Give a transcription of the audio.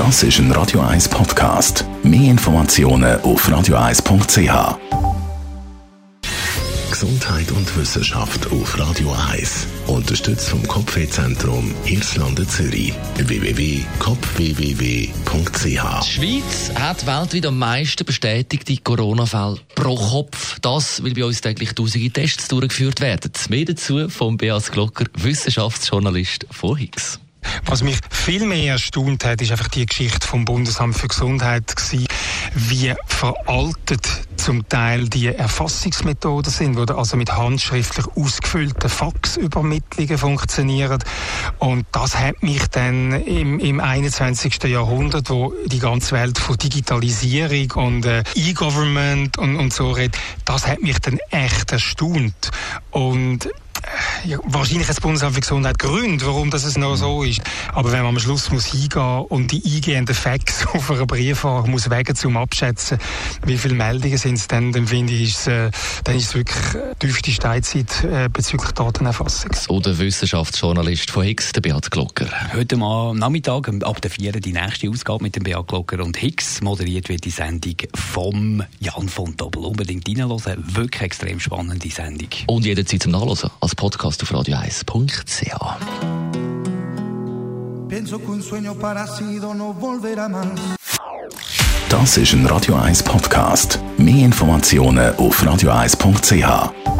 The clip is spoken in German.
Das ist ein Radio 1 Podcast. Mehr Informationen auf radio1.ch. Gesundheit und Wissenschaft auf Radio 1. Unterstützt vom Kopfwehzentrum Irlande Zürich. www.kopfwww.ch Die Schweiz hat weltweit am meisten bestätigte Corona-Fälle pro Kopf. Das, weil bei uns täglich tausende Tests durchgeführt werden. Mehr dazu von Beat Glocker, Wissenschaftsjournalist von Higgs. Was mich viel mehr erstaunt hat, ist einfach die Geschichte vom Bundesamt für Gesundheit gewesen, wie veraltet zum Teil die Erfassungsmethoden sind, wo also mit handschriftlich ausgefüllten Faxübermittlungen funktionieren. Und das hat mich dann im, im 21. Jahrhundert, wo die ganze Welt von Digitalisierung und äh, E-Government und, und so redet, das hat mich dann echt erstaunt. Und ja, wahrscheinlich hat das Bundesamt für Gesundheit Gründe, warum das es noch so ist. Aber wenn man am Schluss muss hingehen und die eingehenden Facts auf einer Briefwaage muss wegen zum Abschätzen, wie viele Meldungen sind es dann, dann finde ich, ist, äh, dann ist es wirklich äh, tiefste Steinzeit äh, bezüglich Datenerfassung. So der Wissenschaftsjournalist von Higgs, der Beat Glocker. Heute am Nachmittag, ab der 4. die nächste Ausgabe mit dem Beat Glocker und Higgs. Moderiert wird die Sendung vom Jan von Doppel. Unbedingt reinhören. Wirklich extrem spannende Sendung. Und jederzeit zum Nachlesen als Podcast auf radio1.ch. Das ist ein Radio 1 Podcast. Mehr Informationen auf radio1.ch.